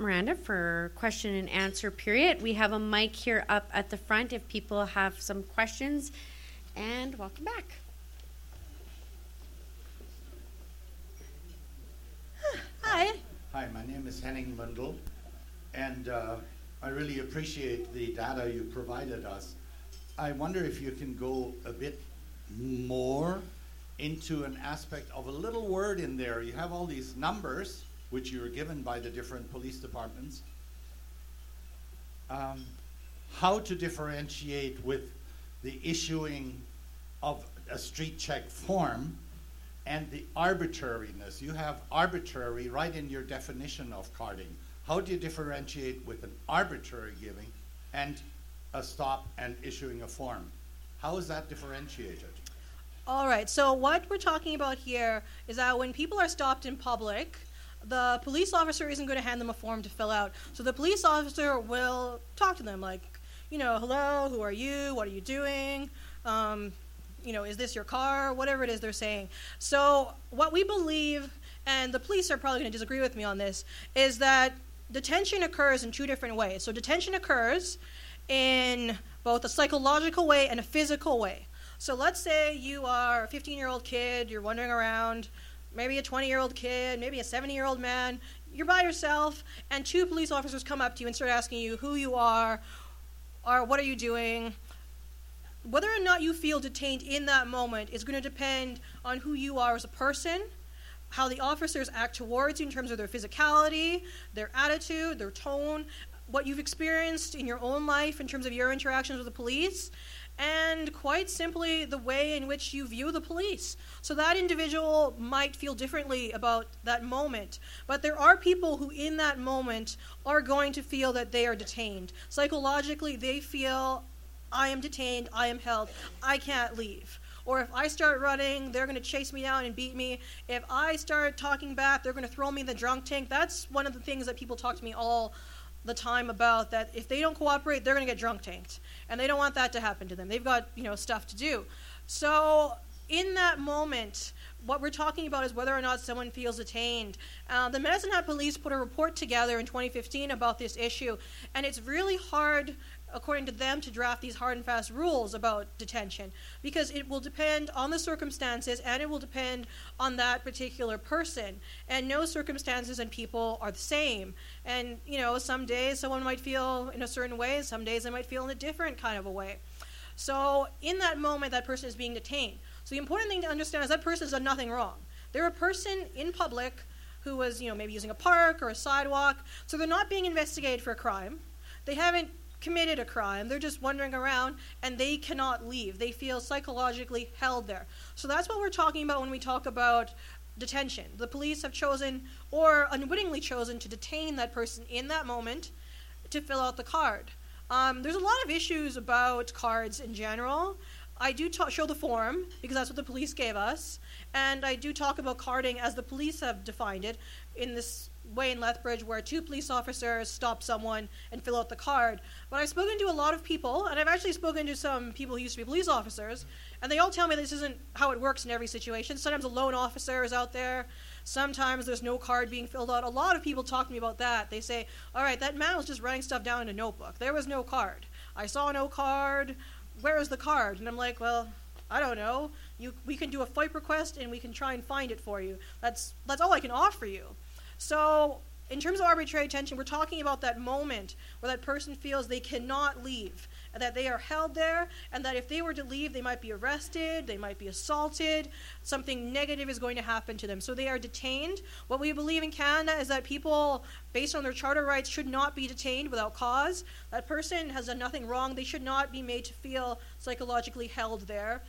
Miranda for question and answer period. We have a mic here up at the front if people have some questions. And welcome back. Hi. Hi, my name is Henning Mundel, and uh, I really appreciate the data you provided us. I wonder if you can go a bit more into an aspect of a little word in there. You have all these numbers, which you are given by the different police departments. Um, how to differentiate with the issuing of a street check form and the arbitrariness. You have arbitrary right in your definition of carding. How do you differentiate with an arbitrary giving and a stop and issuing a form? How is that differentiated? All right. So what we're talking about here is that when people are stopped in public, the police officer isn't going to hand them a form to fill out. So the police officer will talk to them like, you know, hello, who are you? What are you doing? Um, you know, is this your car? Whatever it is they're saying. So what we believe, and the police are probably going to disagree with me on this, is that detention occurs in two different ways. So detention occurs in both a psychological way and a physical way. So let's say you are a 15 year old kid, you're wandering around, maybe a 20 year old kid, maybe a 70 year old man, you're by yourself, and two police officers come up to you and start asking you who you are, or what are you doing. Whether or not you feel detained in that moment is going to depend on who you are as a person, how the officers act towards you in terms of their physicality, their attitude, their tone, what you've experienced in your own life in terms of your interactions with the police, and quite simply the way in which you view the police. So that individual might feel differently about that moment, but there are people who, in that moment, are going to feel that they are detained. Psychologically, they feel, I am detained, I am held, I can't leave. Or if I start running, they're going to chase me down and beat me. If I start talking back, they're going to throw me in the drunk tank. That's one of the things that people talk to me all the time about that if they don't cooperate, they're going to get drunk tanked. And they don't want that to happen to them. They've got, you know, stuff to do. So in that moment, what we're talking about is whether or not someone feels detained. Uh, the Medicine Hat Police put a report together in 2015 about this issue, and it's really hard according to them, to draft these hard and fast rules about detention because it will depend on the circumstances and it will depend on that particular person. And no circumstances and people are the same. And, you know, some days someone might feel in a certain way, some days they might feel in a different kind of a way. So, in that moment, that person is being detained. So, the important thing to understand is that person has done nothing wrong. They're a person in public who was, you know, maybe using a park or a sidewalk. So, they're not being investigated for a crime. They haven't committed a crime. They're just wandering around and they cannot leave. They feel psychologically held there. So that's what we're talking about when we talk about detention. The police have chosen or unwittingly chosen to detain that person in that moment to fill out the card. Um, there's a lot of issues about cards in general. I do show the form because that's what the police gave us, and I do talk about carding as the police have defined it in this way in Lethbridge where two police officers stop someone and fill out the card. But I've spoken to a lot of people, and I've actually spoken to some people who used to be police officers, and they all tell me this isn't how it works in every situation. Sometimes a lone officer is out there. Sometimes there's no card being filled out. A lot of people talk to me about that. They say, all right, that man was just writing stuff down in a notebook. There was no card. I saw no card. Where is the card? And I'm like, well, I don't know. You, we can do a FOIP request and we can try and find it for you. That's, that's all I can offer you. So, in terms of arbitrary detention, we're talking about that moment where that person feels they cannot leave, and that they are held there, and that if they were to leave, they might be arrested, they might be assaulted, something negative is going to happen to them. So they are detained. What we believe in Canada is that people, based on their charter rights, should not be detained without cause. That person has done nothing wrong. They should not be made to feel psychologically held there.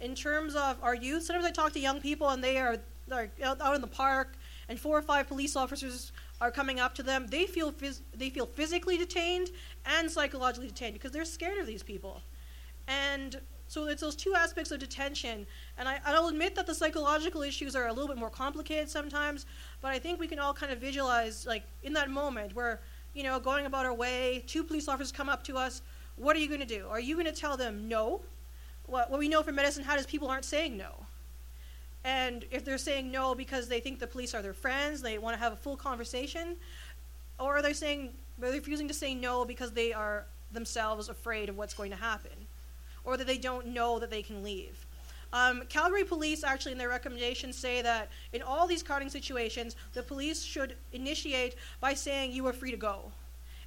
In terms of our youth, sometimes I talk to young people, and they are, are out in the park and four or five police officers are coming up to them, they feel phys- they feel physically detained and psychologically detained because they're scared of these people. And so it's those two aspects of detention. And I, I'll admit that the psychological issues are a little bit more complicated sometimes, but I think we can all kind of visualize, like, in that moment where, you know, going about our way, two police officers come up to us. What are you going to do? Are you going to tell them no? What, what we know from Medicine Hat is people aren't saying no. And if they're saying no because they think the police are their friends, they want to have a full conversation, or are they saying they're refusing to say no because they are themselves afraid of what's going to happen, or that they don't know that they can leave? Um, Calgary police actually, in their recommendations, say that in all these carding situations, the police should initiate by saying you are free to go,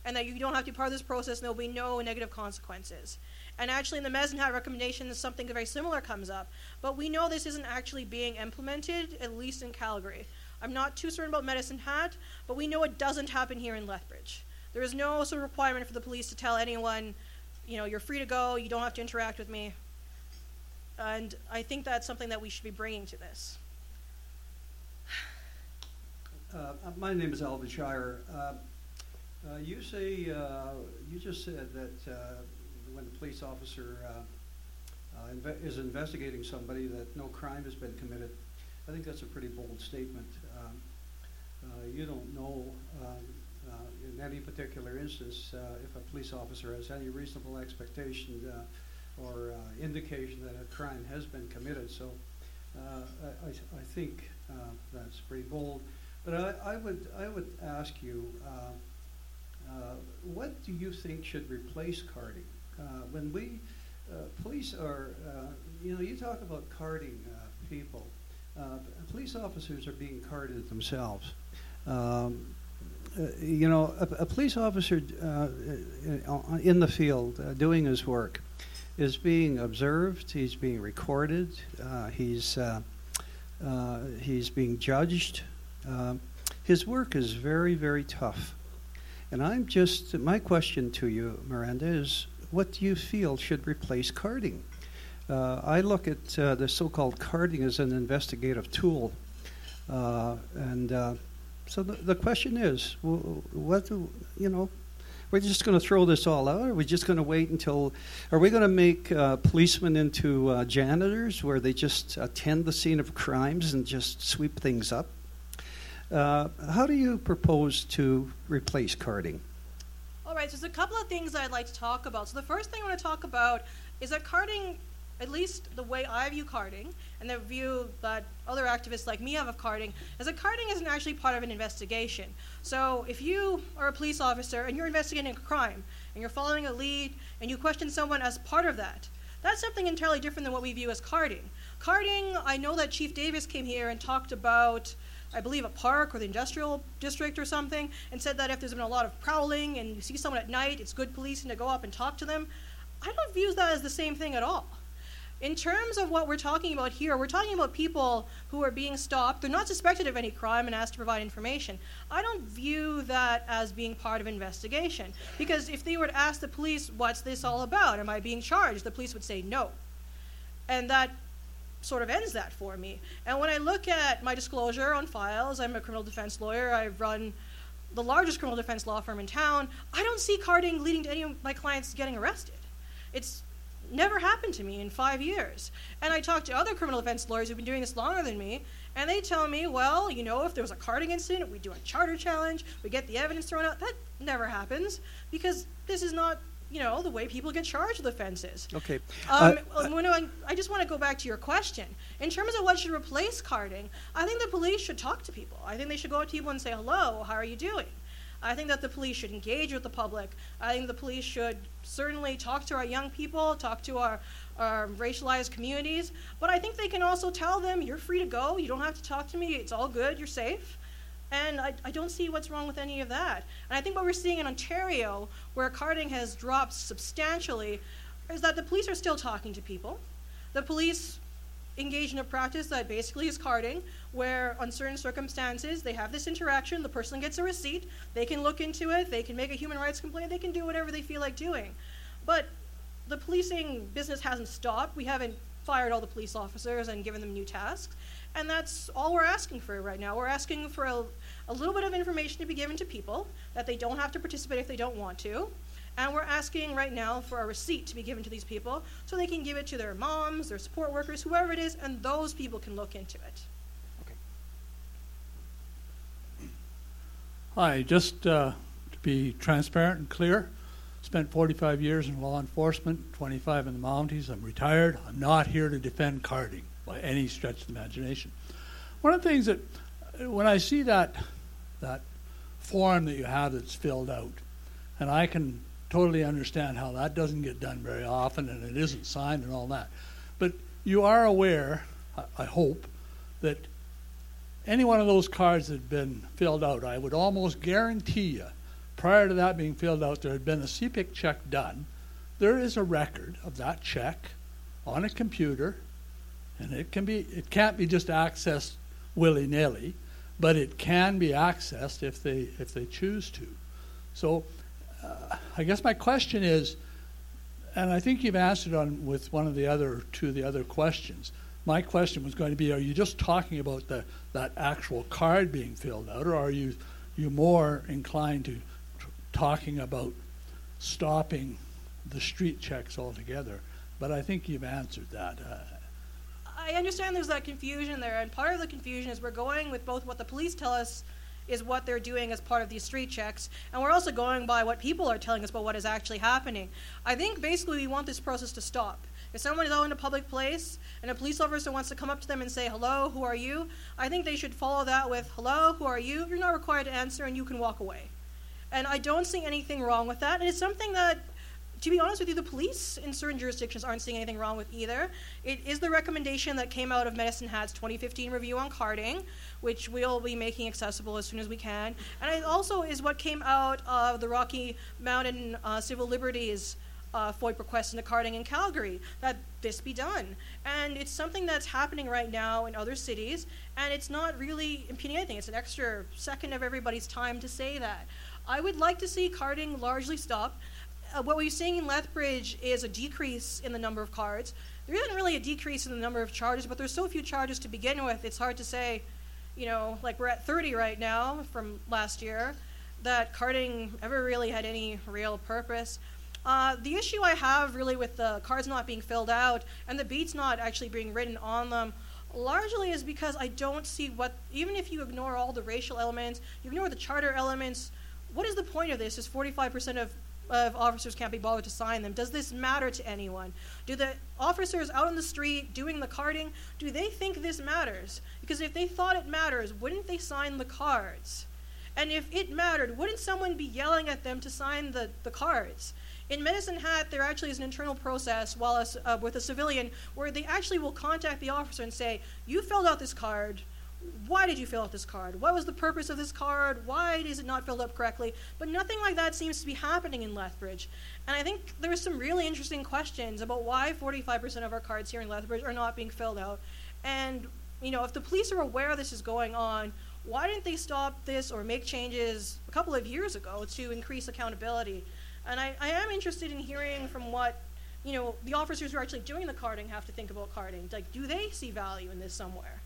and that you don't have to be part of this process, and there will be no negative consequences. And actually, in the Medicine Hat recommendations, something very similar comes up. But we know this isn't actually being implemented, at least in Calgary. I'm not too certain about Medicine Hat, but we know it doesn't happen here in Lethbridge. There is no sort of requirement for the police to tell anyone, you know, you're free to go, you don't have to interact with me. And I think that's something that we should be bringing to this. Uh, my name is Alvin Shire. Uh, uh, you say, uh, you just said that uh, when a police officer uh, uh, inve- is investigating somebody that no crime has been committed. I think that's a pretty bold statement. Um, uh, you don't know um, uh, in any particular instance uh, if a police officer has any reasonable expectation uh, or uh, indication that a crime has been committed. So uh, I, I, think uh, that's pretty bold. But I, I would I would ask you, uh, uh, what do you think should replace carding? Uh, when we uh, police are, uh, you know, you talk about carding people. Police officers are being carded themselves. Um, you know, a, a police officer in the field doing his work is being observed. He's being recorded. Uh, he's uh, uh, he's being judged. Um, his work is very, very tough. And I'm just my question to you, Miranda, is what do you feel should replace carding? Uh, I look at uh, the so-called carding as an investigative tool, uh, and uh, so the, the question is, wh- what do, you know? We're just going to throw this all out. Are we just going to wait until? Are we going to make uh, policemen into uh, janitors, where they just attend the scene of crimes and just sweep things up? How do you propose to replace carding? Right, so there's a couple of things I'd like to talk about. So the first thing I want to talk about is that carding, at least the way I view carding, and the view that other activists like me have of carding, is that carding isn't actually part of an investigation. So if you are a police officer and you're investigating a crime, and you're following a lead, and you question someone as part of that, that's something entirely different than what we view as carding. Carding, I know that Chief Davis came here and talked about I believe, a park or the industrial district or something, and said that if there's been a lot of prowling and you see someone at night, it's good policing to go up and talk to them. I don't view that as the same thing at all. In terms of what we're talking about here, we're talking about people who are being stopped. They're not suspected of any crime and asked to provide information. I don't view that as being part of investigation. Because if they were to ask the police, what's this all about? Am I being charged? The police would say no. And that sort of ends that for me. And when I look at my disclosure on files, I'm a criminal defense lawyer. I run the largest criminal defense law firm in town. I don't see carding leading to any of my clients getting arrested. It's never happened to me in five years. And I talk to other criminal defense lawyers who've been doing this longer than me, and they tell me, well, you know, if there was a carding incident, we'd do a charter challenge, we get the evidence thrown out. That never happens because this is not you know, the way people get charged with offenses. Okay. Um, Uh, when I, I just want to go back to your question. In terms of what should replace carding, I think the police should talk to people. I think they should go up to people and say, hello, how are you doing? I think that the police should engage with the public. I think the police should certainly talk to our young people, talk to our, our racialized communities. But I think they can also tell them, you're free to go. You don't have to talk to me. It's all good. You're safe. And I, I don't see what's wrong with any of that. And I think what we're seeing in Ontario, where carding has dropped substantially, is that the police are still talking to people. The police engage in a practice that basically is carding, where on certain circumstances they have this interaction, the person gets a receipt, they can look into it, they can make a human rights complaint, they can do whatever they feel like doing. But the policing business hasn't stopped. We haven't fired all the police officers and given them new tasks. And that's all we're asking for right now. We're asking for a, a little bit of information to be given to people, that they don't have to participate if they don't want to. And we're asking right now for a receipt to be given to these people so they can give it to their moms, their support workers, whoever it is, and those people can look into it. Okay. Hi, just uh, to be transparent and clear, spent 45 years in law enforcement, 25 in the Mounties. I'm retired. I'm not here to defend carding by any stretch of the imagination. One of the things that, when I see that that form that you have that's filled out. And I can totally understand how that doesn't get done very often and it isn't signed and all that. But you are aware, I- I hope, that any one of those cards that had been filled out, I would almost guarantee you, prior to that being filled out, there had been a CPIC check done. There is a record of that check on a computer, and it can be it can't be just accessed willy nilly, but it can be accessed if they if they choose to. So, uh, I guess my question is, and I think you've answered on with one of the other two of the other questions. My question was going to be: Are you just talking about the that actual card being filled out, or are you you more inclined to talking about stopping the street checks altogether? But I think you've answered that. Uh, I understand there's that confusion there, and part of the confusion is we're going with both what the police tell us is what they're doing as part of these street checks, and we're also going by what people are telling us about what is actually happening. I think basically we want this process to stop. If someone is out in a public place and a police officer wants to come up to them and say, Hello, who are you? I think they should follow that with, Hello, who are you? You're not required to answer and you can walk away. And I don't see anything wrong with that. And it's something that to be honest with you, the police in certain jurisdictions aren't seeing anything wrong with either. It is the recommendation that came out of Medicine Hat's 2015 review on carding, which we'll be making accessible as soon as we can. And it also is what came out of the Rocky Mountain uh, Civil Liberties uh, FOIP request in the carding in Calgary that this be done. And it's something that's happening right now in other cities, and it's not really impeding anything. It's an extra second of everybody's time to say that. I would like to see carding largely stop uh, what we're seeing in Lethbridge is a decrease in the number of cards. There isn't really a decrease in the number of charges, but there's so few charges to begin with. It's hard to say, you know, like we're at 30 right now from last year, that carding ever really had any real purpose. Uh, the issue I have really with the cards not being filled out and the beats not actually being written on them largely is because I don't see what, even if you ignore all the racial elements, you ignore the charter elements, what is the point of this? Is 45% of of officers can't be bothered to sign them. Does this matter to anyone? Do the officers out on the street doing the carding, do they think this matters? Because if they thought it matters, wouldn't they sign the cards? And if it mattered, wouldn't someone be yelling at them to sign the, the cards? In Medicine Hat, there actually is an internal process while a, uh, with a civilian where they actually will contact the officer and say, You filled out this card why did you fill out this card? What was the purpose of this card? Why is it not filled up correctly? But nothing like that seems to be happening in Lethbridge. And I think there are some really interesting questions about why 45% of our cards here in Lethbridge are not being filled out. And, you know, if the police are aware this is going on, why didn't they stop this or make changes a couple of years ago to increase accountability? And I, I am interested in hearing from what, you know, the officers who are actually doing the carding have to think about carding. Like, do they see value in this somewhere?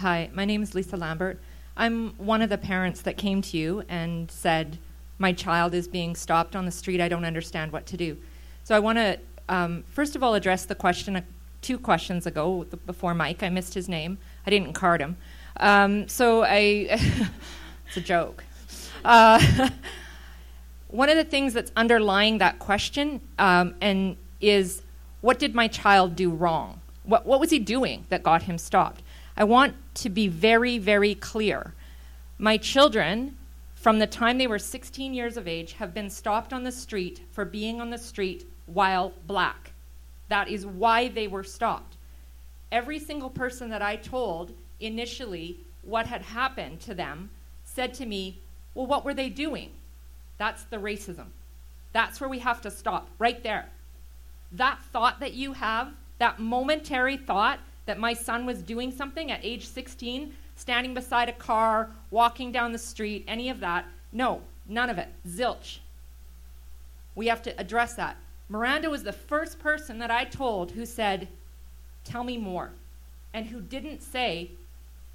Hi, my name is Lisa Lambert. I'm one of the parents that came to you and said, My child is being stopped on the street. I don't understand what to do. So I want to, um, first of all, address the question uh, two questions ago before Mike. I missed his name, I didn't card him. Um, so I, it's a joke. Uh, one of the things that's underlying that question um, and is what did my child do wrong? What, what was he doing that got him stopped? I want to be very, very clear. My children, from the time they were 16 years of age, have been stopped on the street for being on the street while black. That is why they were stopped. Every single person that I told initially what had happened to them said to me, Well, what were they doing? That's the racism. That's where we have to stop, right there. That thought that you have, that momentary thought that my son was doing something at age 16, standing beside a car, walking down the street, any of that. No, none of it. Zilch. We have to address that. Miranda was the first person that I told who said, Tell me more. And who didn't say,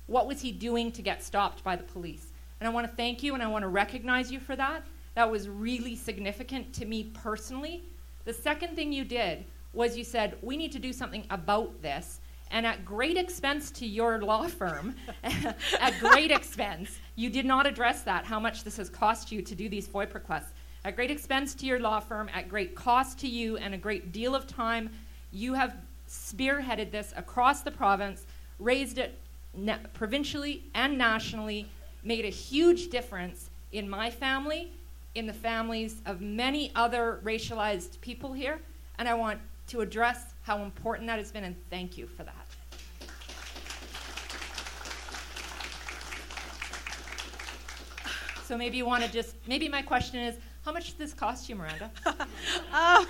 What was he doing to get stopped by the police? And I want to thank you and I want to recognize you for that. That was really significant to me personally. The second thing you did was you said, We need to do something about this and at great expense to your law firm, at great expense, you did not address that, how much this has cost you to do these FOIP requests. At great expense to your law firm, at great cost to you, and a great deal of time, you have spearheaded this across the province, raised it na- provincially and nationally made a huge difference in my family, in the families of many other racialized people here, and I want to address how important that has been and thank you for that. So maybe you want to just, maybe my question is, how much does this cost you, Miranda? Um,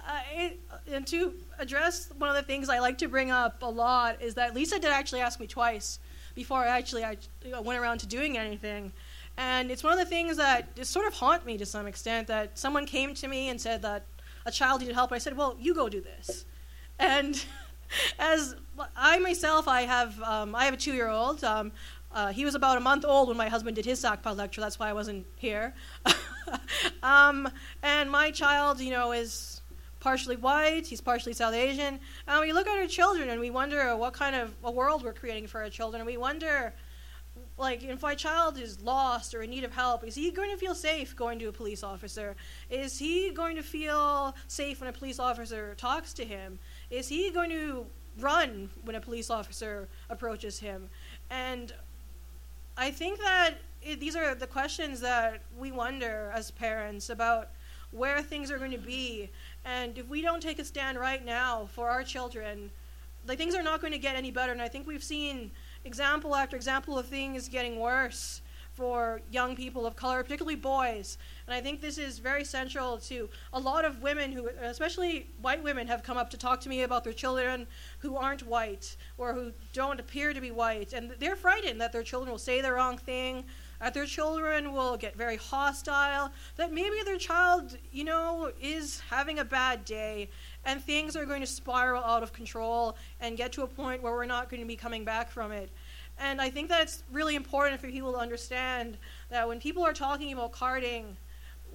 uh, and to address one of the things I like to bring up a lot is that Lisa did actually ask me twice before I actually I went around to doing anything. And it's one of the things that just sort of haunt me to some extent that someone came to me and said that a child needed help. I said, well, you go do this. And as I myself, I have, um, I have a two-year-old. Um, uh, he was about a month old when my husband did his Sackpile lecture. That's why I wasn't here. um, and my child, you know, is partially white. He's partially South Asian. And we look at our children and we wonder what kind of a world we're creating for our children. And we wonder, like, if my child is lost or in need of help, is he going to feel safe going to a police officer? Is he going to feel safe when a police officer talks to him? Is he going to run when a police officer approaches him? And I think that it, these are the questions that we wonder as parents about where things are going to be. And if we don't take a stand right now for our children, like things are not going to get any better. And I think we've seen example after example of things getting worse for young people of color, particularly boys. And I think this is very central to a lot of women who, especially white women, have come up to talk to me about their children who aren't white or who don't appear to be white. And they're frightened that their children will say the wrong thing, that their children will get very hostile, that maybe their child, you know, is having a bad day and things are going to spiral out of control and get to a point where we're not going to be coming back from it. And I think that's really important for people to understand that when people are talking about carding,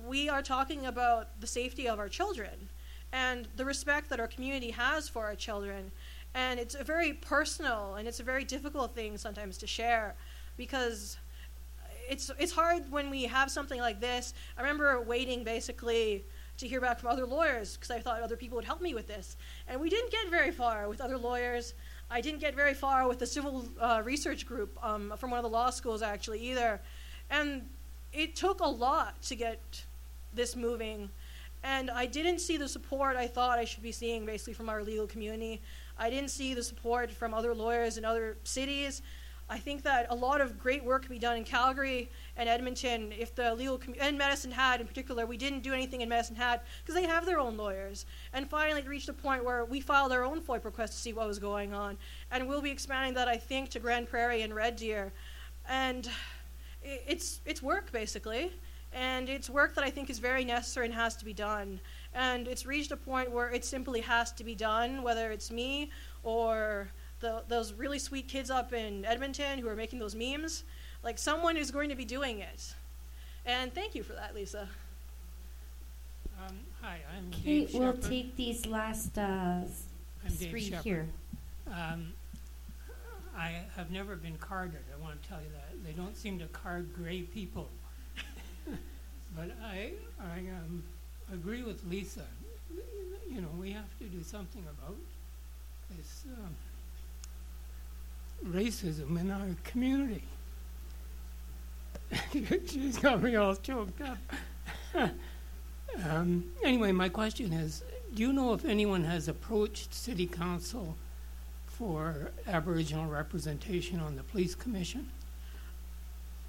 we are talking about the safety of our children and the respect that our community has for our children. And it's a very personal and it's a very difficult thing sometimes to share because it's it's hard when we have something like this. I remember waiting basically to hear back from other lawyers because I thought other people would help me with this, and we didn't get very far with other lawyers. I didn't get very far with the civil uh, research group um, from one of the law schools actually either, and it took a lot to get this moving. And I didn't see the support I thought I should be seeing basically from our legal community. I didn't see the support from other lawyers in other cities. I think that a lot of great work can be done in Calgary and Edmonton if the legal and Medicine Hat in particular. We didn't do anything in Medicine Hat because they have their own lawyers. And finally, it reached a point where we filed our own FOIP request to see what was going on, and we'll be expanding that I think to Grande Prairie and Red Deer, and it's it's work basically, and it's work that I think is very necessary and has to be done. And it's reached a point where it simply has to be done, whether it's me or the, those really sweet kids up in Edmonton who are making those memes. Like someone is going to be doing it. And thank you for that, Lisa. Um, hi, I'm Kate. Dave we'll Shepherd. take these last uh, s- I'm three Shepherd. here. Um, I have never been carded. I want to tell you that they don't seem to card gray people. but I, I um, agree with Lisa. You know, we have to do something about this um, racism in our community. She's got me all choked up. um, anyway, my question is Do you know if anyone has approached City Council for Aboriginal representation on the Police Commission?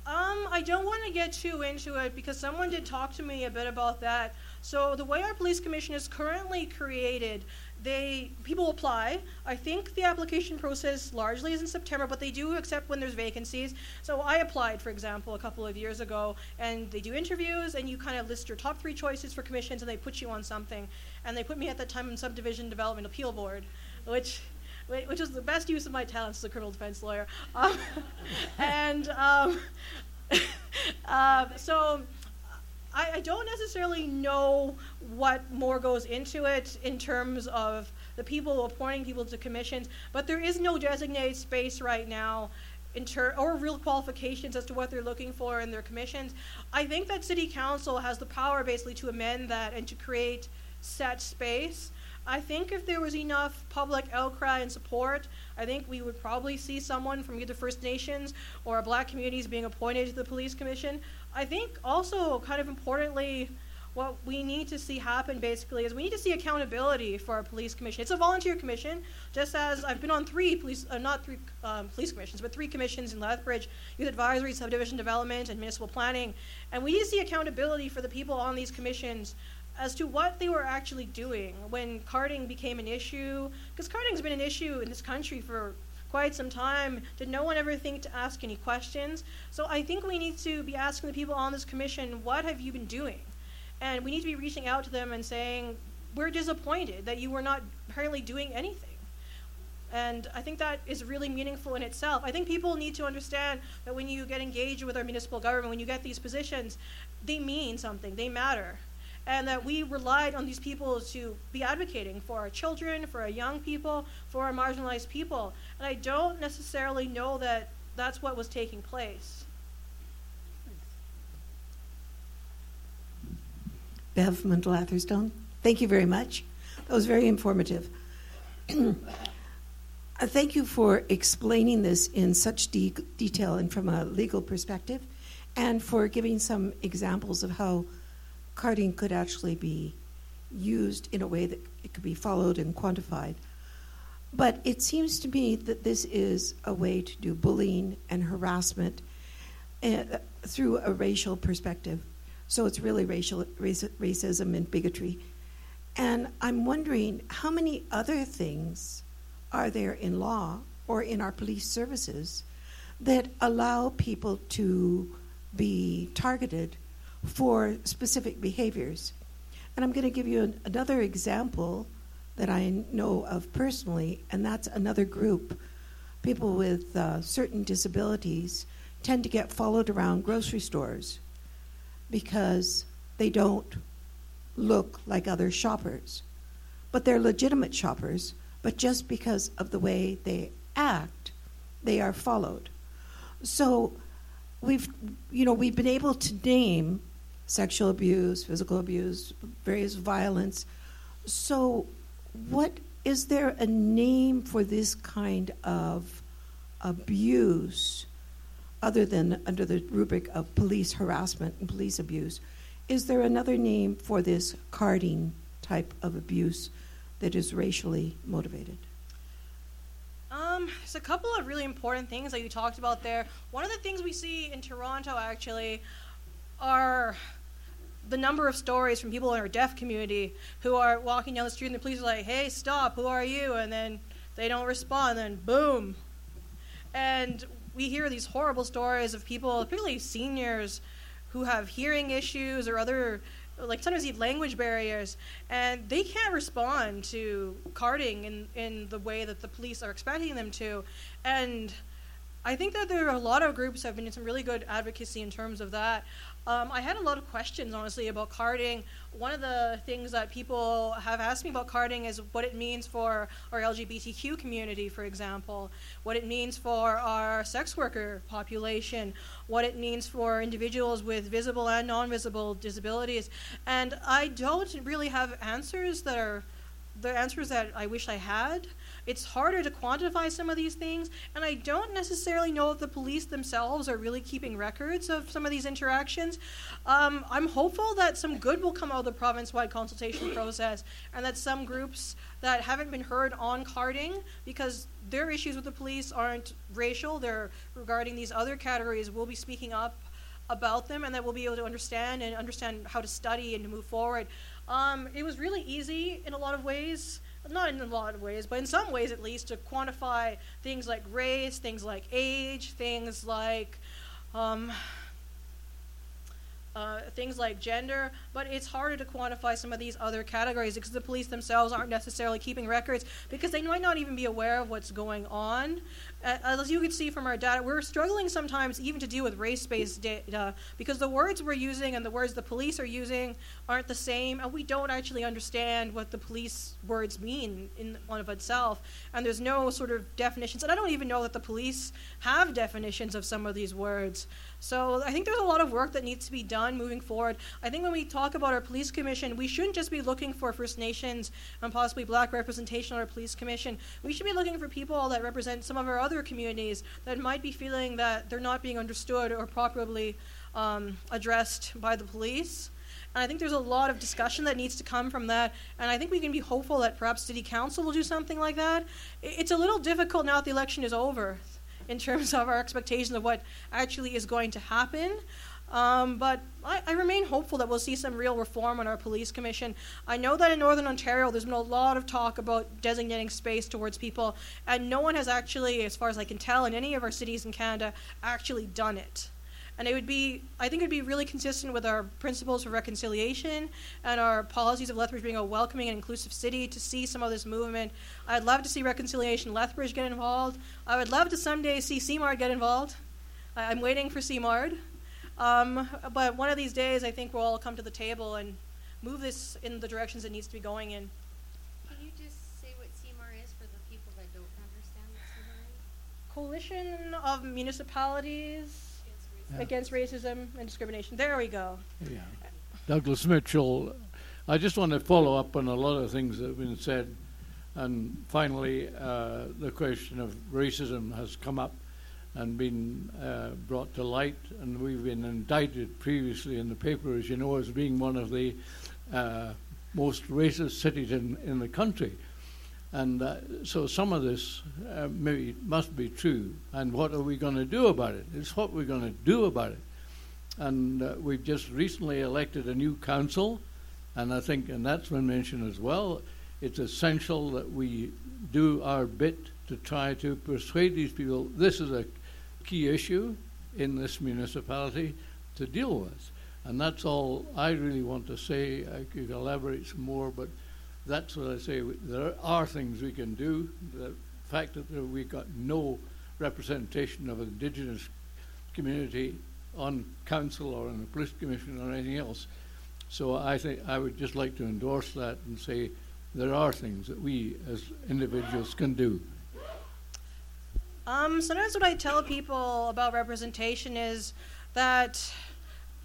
Um, I don't want to get too into it because someone did talk to me a bit about that. So the way our police commission is currently created, they people apply. I think the application process largely is in September, but they do accept when there's vacancies. So I applied, for example, a couple of years ago, and they do interviews, and you kind of list your top three choices for commissions, and they put you on something. And they put me at that time in subdivision development appeal board, which which was the best use of my talents as a criminal defense lawyer. Um, and um, uh, so I, I don't necessarily know what more goes into it in terms of the people appointing people to commissions, but there is no designated space right now. In ter- or real qualifications as to what they're looking for in their commissions. I think that city council has the power basically to amend that and to create set space. I think if there was enough public outcry and support, I think we would probably see someone from either First Nations or black communities being appointed to the police commission. I think also, kind of importantly, what we need to see happen basically is we need to see accountability for our police commission. It's a volunteer commission, just as I've been on three police, uh, not three um, police commissions, but three commissions in Lethbridge Youth Advisory, Subdivision Development, and Municipal Planning. And we need to see accountability for the people on these commissions as to what they were actually doing when carding became an issue. Because carding's been an issue in this country for quite some time. Did no one ever think to ask any questions? So I think we need to be asking the people on this commission, what have you been doing? And we need to be reaching out to them and saying, we're disappointed that you were not apparently doing anything. And I think that is really meaningful in itself. I think people need to understand that when you get engaged with our municipal government, when you get these positions, they mean something, they matter. And that we relied on these people to be advocating for our children, for our young people, for our marginalized people. And I don't necessarily know that that's what was taking place. Bev Mundell-Atherstone. Thank you very much. That was very informative. Thank you for explaining this in such de- detail and from a legal perspective, and for giving some examples of how carding could actually be used in a way that it could be followed and quantified. But it seems to me that this is a way to do bullying and harassment uh, through a racial perspective. So it's really racial raci- racism and bigotry. And I'm wondering how many other things are there in law or in our police services that allow people to be targeted for specific behaviors. And I'm going to give you an, another example that I know of personally, and that's another group. People with uh, certain disabilities tend to get followed around grocery stores because they don't look like other shoppers. But they're legitimate shoppers, but just because of the way they act, they are followed. So we've you know we've been able to name sexual abuse, physical abuse, various violence. So what is there a name for this kind of abuse other than under the rubric of police harassment and police abuse, is there another name for this carding type of abuse that is racially motivated? Um, there's a couple of really important things that you talked about there. One of the things we see in Toronto actually are the number of stories from people in our deaf community who are walking down the street and the police are like, "Hey, stop! Who are you?" And then they don't respond. and Then boom, and we hear these horrible stories of people, particularly seniors, who have hearing issues or other, like sometimes even language barriers, and they can't respond to carding in, in the way that the police are expecting them to. And I think that there are a lot of groups have been doing some really good advocacy in terms of that. Um, I had a lot of questions, honestly, about carding. One of the things that people have asked me about carding is what it means for our LGBTQ community, for example, what it means for our sex worker population, what it means for individuals with visible and non visible disabilities. And I don't really have answers that are the answers that I wish I had. It's harder to quantify some of these things, and I don't necessarily know if the police themselves are really keeping records of some of these interactions. Um, I'm hopeful that some good will come out of the province wide consultation process, and that some groups that haven't been heard on carding, because their issues with the police aren't racial, they're regarding these other categories, will be speaking up about them, and that we'll be able to understand and understand how to study and to move forward. Um, it was really easy in a lot of ways not in a lot of ways, but in some ways at least, to quantify things like race, things like age, things like um, uh, things like gender, but it's harder to quantify some of these other categories because the police themselves aren't necessarily keeping records because they might not even be aware of what's going on. Uh, as you can see from our data, we're struggling sometimes even to deal with race based data because the words we're using and the words the police are using aren't the same, and we don't actually understand what the police words mean in one of itself. And there's no sort of definitions, and I don't even know that the police have definitions of some of these words. So I think there's a lot of work that needs to be done moving forward. I think when we talk about our police commission, we shouldn't just be looking for First Nations and possibly black representation on our police commission. We should be looking for people that represent some of our other communities that might be feeling that they're not being understood or properly um, addressed by the police. And I think there's a lot of discussion that needs to come from that. And I think we can be hopeful that perhaps City Council will do something like that. It's a little difficult now that the election is over in terms of our expectations of what actually is going to happen. Um, but I, I, remain hopeful that we'll see some real reform on our police commission. I know that in Northern Ontario, there's been a lot of talk about designating space towards people, and no one has actually, as far as I can tell, in any of our cities in Canada, actually done it. And it would be, I think it would be really consistent with our principles for reconciliation and our policies of Lethbridge being a welcoming and inclusive city to see some of this movement. I'd love to see reconciliation Lethbridge get involved. I would love to someday see CMARD get involved. I'm waiting for CMARD. Um, but one of these days, I think we'll all come to the table and move this in the directions it needs to be going in. Can you just say what CMARD is for the people that don't understand what CMARD is? Coalition of Municipalities yeah. against racism and discrimination. There we go. Yeah. Douglas Mitchell, I just want to follow up on a lot of things that have been said. And finally, uh, the question of racism has come up and been uh, brought to light, and we've been indicted previously in the paper, as you know, as being one of the uh, most racist cities in, in the country. And uh, so some of this uh, maybe must be true. And what are we going to do about it? It's what we're going to do about it. And uh, we've just recently elected a new council, and I think, and that's been mentioned as well, it's essential that we do our bit to try to persuade these people this is a key issue in this municipality to deal with. And that's all I really want to say. I could elaborate some more, but that's what I say. There are things we can do. The fact that we've got no representation of Indigenous community on council or on the police commission or anything else. So I think I would just like to endorse that and say there are things that we as individuals can do. Um, sometimes what I tell people about representation is that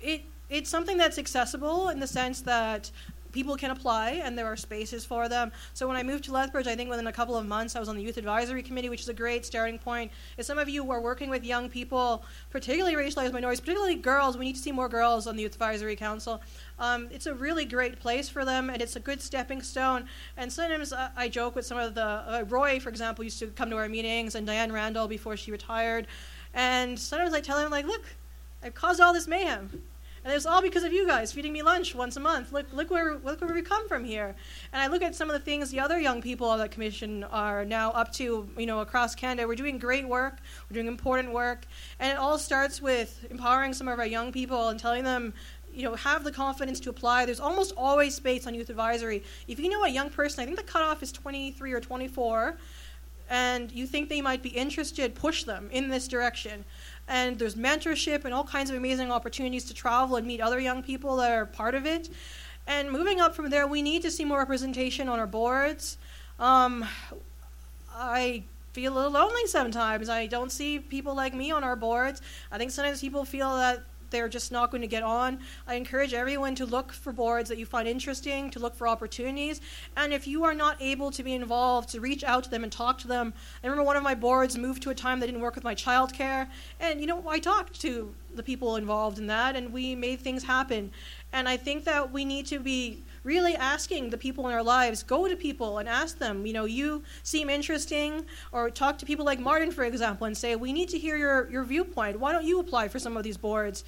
it it's something that's accessible in the sense that people can apply and there are spaces for them. So when I moved to Lethbridge, I think within a couple of months I was on the Youth Advisory Committee, which is a great starting point. If some of you are working with young people, particularly racialized minorities, particularly girls, we need to see more girls on the Youth Advisory Council. Um, it's a really great place for them, and it's a good stepping stone. And sometimes uh, I joke with some of the uh, Roy, for example, used to come to our meetings, and Diane Randall before she retired. And sometimes I tell him, like, look, I've caused all this mayhem and it was all because of you guys feeding me lunch once a month. Look, look where, look where we come from here. And I look at some of the things the other young people on that commission are now up to, you know, across Canada. We're doing great work. We're doing important work, and it all starts with empowering some of our young people and telling them you know, have the confidence to apply. There's almost always space on youth advisory. If you know a young person, I think the cutoff is 23 or 24, and you think they might be interested, push them in this direction and there's mentorship and all kinds of amazing opportunities to travel and meet other young people that are part of it. And moving up from there, we need to see more representation on our boards. Um, I feel a little lonely sometimes. I don't see people like me on our boards. I think sometimes people feel that they're just not going to get on. I encourage everyone to look for boards that you find interesting, to look for opportunities. And if you are not able to be involved, to reach out to them and talk to them. I remember one of my boards moved to a time that didn't work with my childcare. And, you know, I talked to the people involved in that and we made things happen. And I think that we need to be really asking the people in our lives go to people and ask them you know you seem interesting or talk to people like martin for example and say we need to hear your, your viewpoint. Why don't you apply for some of these boards?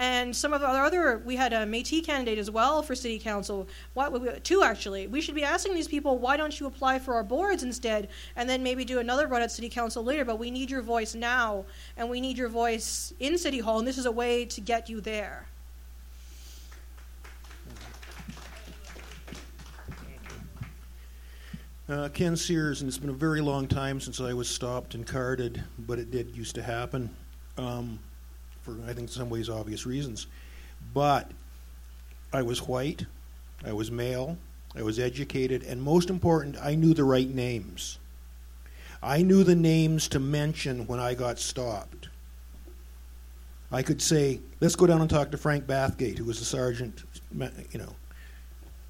And some of our other we had a métis candidate as well for city council. What, two actually. We should be asking these people why don't you apply for our boards instead? And then maybe do another run at city council later but we need your voice now and we need your voice in city hall and this is a way to get you there Uh, Ken Sears, and it's been a very long time since I was stopped and carded, but it did used to happen um, for, I think, some ways obvious reasons. But I was white, I was male, I was educated, and most important, I knew the right names. I knew the names to mention when I got stopped. I could say, let's go down and talk to Frank Bathgate, who was the sergeant. You know,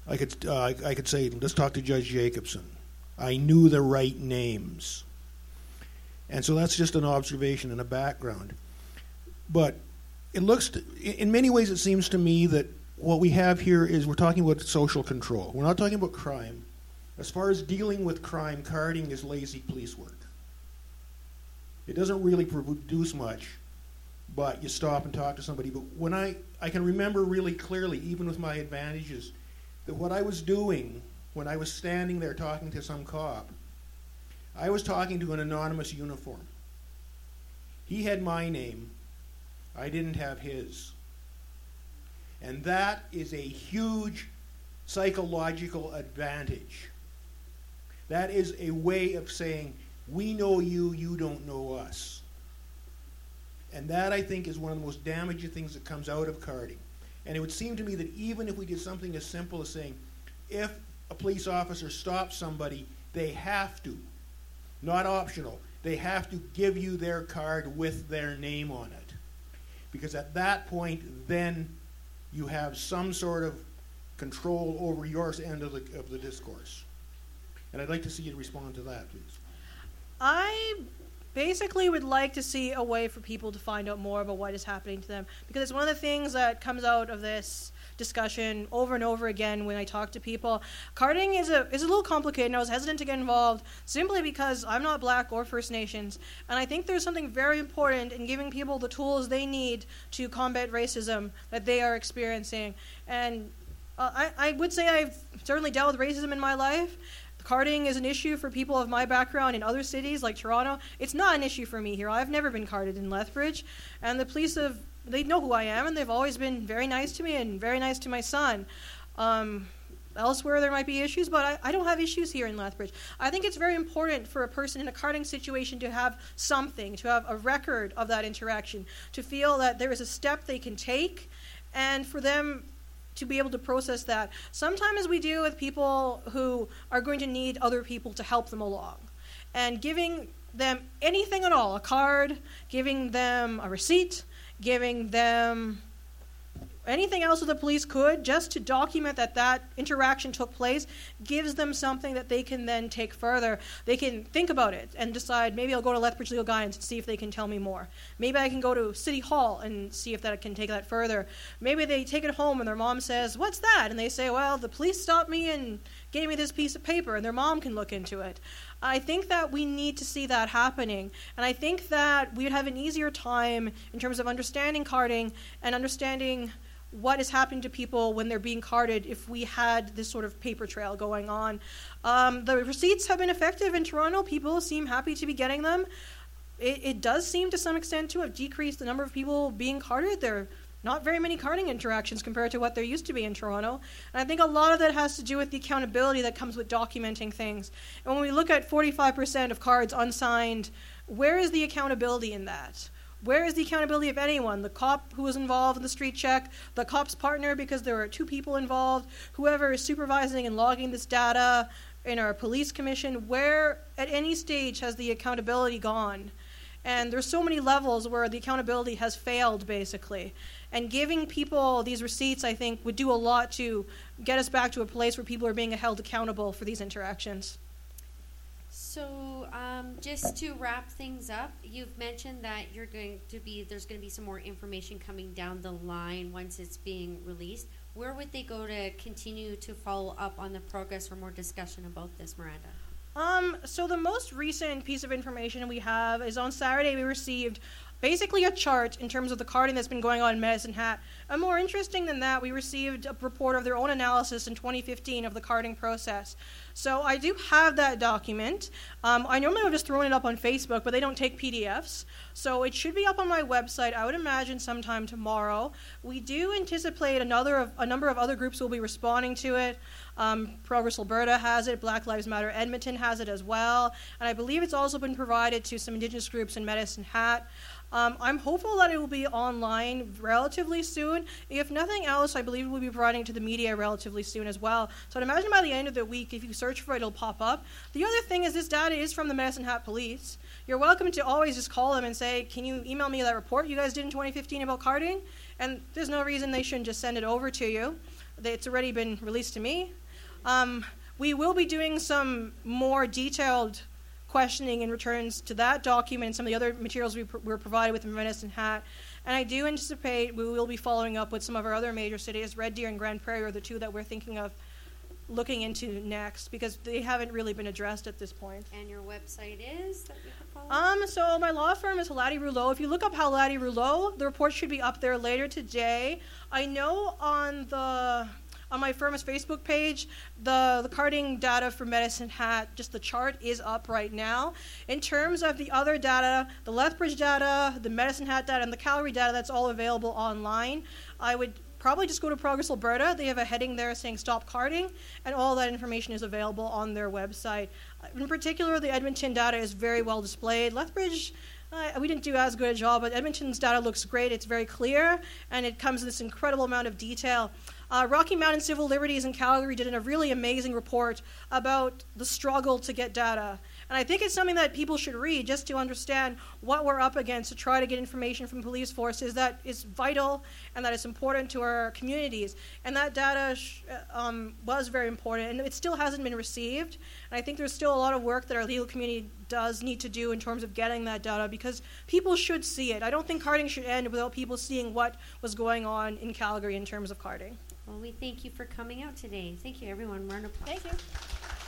I could uh, I could say, let's talk to Judge Jacobson. I knew the right names, and so that's just an observation and a background. But it looks, to, in many ways, it seems to me that what we have here is we're talking about social control. We're not talking about crime. As far as dealing with crime, carding is lazy police work. It doesn't really produce much, but you stop and talk to somebody. But when I, I can remember really clearly, even with my advantages, that what I was doing when I was standing there talking to some cop, I was talking to an anonymous uniform. He had my name, I didn't have his. And that is a huge psychological advantage. That is a way of saying, we know you, you don't know us. And that, I think, is one of the most damaging things that comes out of carding. And it would seem to me that even if we did something as simple as saying, if a police officer stops somebody, they have to, not optional, they have to give you their card with their name on it. Because at that point, then you have some sort of control over your end of the, of the discourse. And I'd like to see you respond to that, please. I basically would like to see a way for people to find out more about what is happening to them because it's one of the things that comes out of this discussion over and over again when I talk to people. Carding is a is a little complicated, and I was hesitant to get involved simply because I'm not Black or First Nations, and I think there's something very important in giving people the tools they need to combat racism that they are experiencing. And uh, I, I would say I've certainly dealt with racism in my life. Carding is an issue for people of my background in other cities like Toronto. It's not an issue for me here. I've never been carded in Lethbridge, and the police have they know who I am, and they've always been very nice to me and very nice to my son. Um, elsewhere, there might be issues, but I, I don't have issues here in Lethbridge. I think it's very important for a person in a carding situation to have something, to have a record of that interaction, to feel that there is a step they can take, and for them to be able to process that. Sometimes we deal with people who are going to need other people to help them along. And giving them anything at all a card, giving them a receipt, giving them anything else that the police could just to document that that interaction took place gives them something that they can then take further. They can think about it and decide maybe I'll go to Lethbridge Legal Guidance and see if they can tell me more. Maybe I can go to City Hall and see if that can take that further. Maybe they take it home and their mom says, What's that? And they say, Well, the police stopped me and gave me this piece of paper, and their mom can look into it. I think that we need to see that happening. And I think that we would have an easier time in terms of understanding carding and understanding what is happening to people when they're being carded if we had this sort of paper trail going on. Um, the receipts have been effective in Toronto. People seem happy to be getting them. It, it, does seem to some extent to have decreased the number of people being carded. They're not very many carding interactions compared to what there used to be in Toronto. And I think a lot of that has to do with the accountability that comes with documenting things. And when we look at 45% of cards unsigned, where is the accountability in that? Where is the accountability of anyone? The cop who was involved in the street check, the cop's partner because there were two people involved, whoever is supervising and logging this data in our police commission, where at any stage has the accountability gone? And there's so many levels where the accountability has failed basically. And giving people these receipts, I think, would do a lot to get us back to a place where people are being held accountable for these interactions. So, um, just to wrap things up, you've mentioned that you're going to be there's going to be some more information coming down the line once it's being released. Where would they go to continue to follow up on the progress or more discussion about this, Miranda? Um, so the most recent piece of information we have is on Saturday we received basically a chart in terms of the carding that's been going on in Medicine Hat. And more interesting than that, we received a report of their own analysis in 2015 of the carding process. So I do have that document. Um, I normally would have just thrown it up on Facebook, but they don't take PDFs. So it should be up on my website, I would imagine sometime tomorrow. We do anticipate another of, a number of other groups will be responding to it. Um, Progress Alberta has it, Black Lives Matter Edmonton has it as well, and I believe it's also been provided to some Indigenous groups in Medicine Hat. Um, I'm hopeful that it will be online relatively soon. If nothing else, I believe we'll be providing it to the media relatively soon as well. So I'd imagine by the end of the week, if you search for it, it'll pop up. The other thing is this data is from the Medicine Hat Police. You're welcome to always just call them and say, "Can you email me that report you guys did in 2015 about carding?" And there's no reason they shouldn't just send it over to you. It's already been released to me. Um, we will be doing some more detailed questioning in returns to that document and some of the other materials we pr- were provided with the Medicine Hat. And I do anticipate we will be following up with some of our other major cities. Red Deer and Grande Prairie are the two that we're thinking of looking into next because they haven't really been addressed at this point. And your website is that we can follow? Um, so my law firm is Halati Rouleau. If you look up Halati Rouleau, the report should be up there later today. I know on the on my firm's Facebook page, the the carding data for Medicine Hat, just the chart is up right now. In terms of the other data, the Lethbridge data, the Medicine Hat data, and the Calgary data, that's all available online. I would probably just go to Progress Alberta. They have a heading there saying stop carding, and all that information is available on their website. In particular, the Edmonton data is very well displayed. Lethbridge, uh, we didn't do as good a job, but Edmonton's data looks great. It's very clear, and it comes in this incredible amount of detail. Uh, Rocky Mountain Civil Liberties in Calgary did a really amazing report about the struggle to get data. And I think it's something that people should read just to understand what we're up against to try to get information from police forces that is vital and that is important to our communities. And that data sh- um, was very important, and it still hasn't been received. And I think there's still a lot of work that our legal community does need to do in terms of getting that data because people should see it. I don't think carding should end without people seeing what was going on in Calgary in terms of carding. Well, we thank you for coming out today. Thank you, everyone. We're on a Thank you.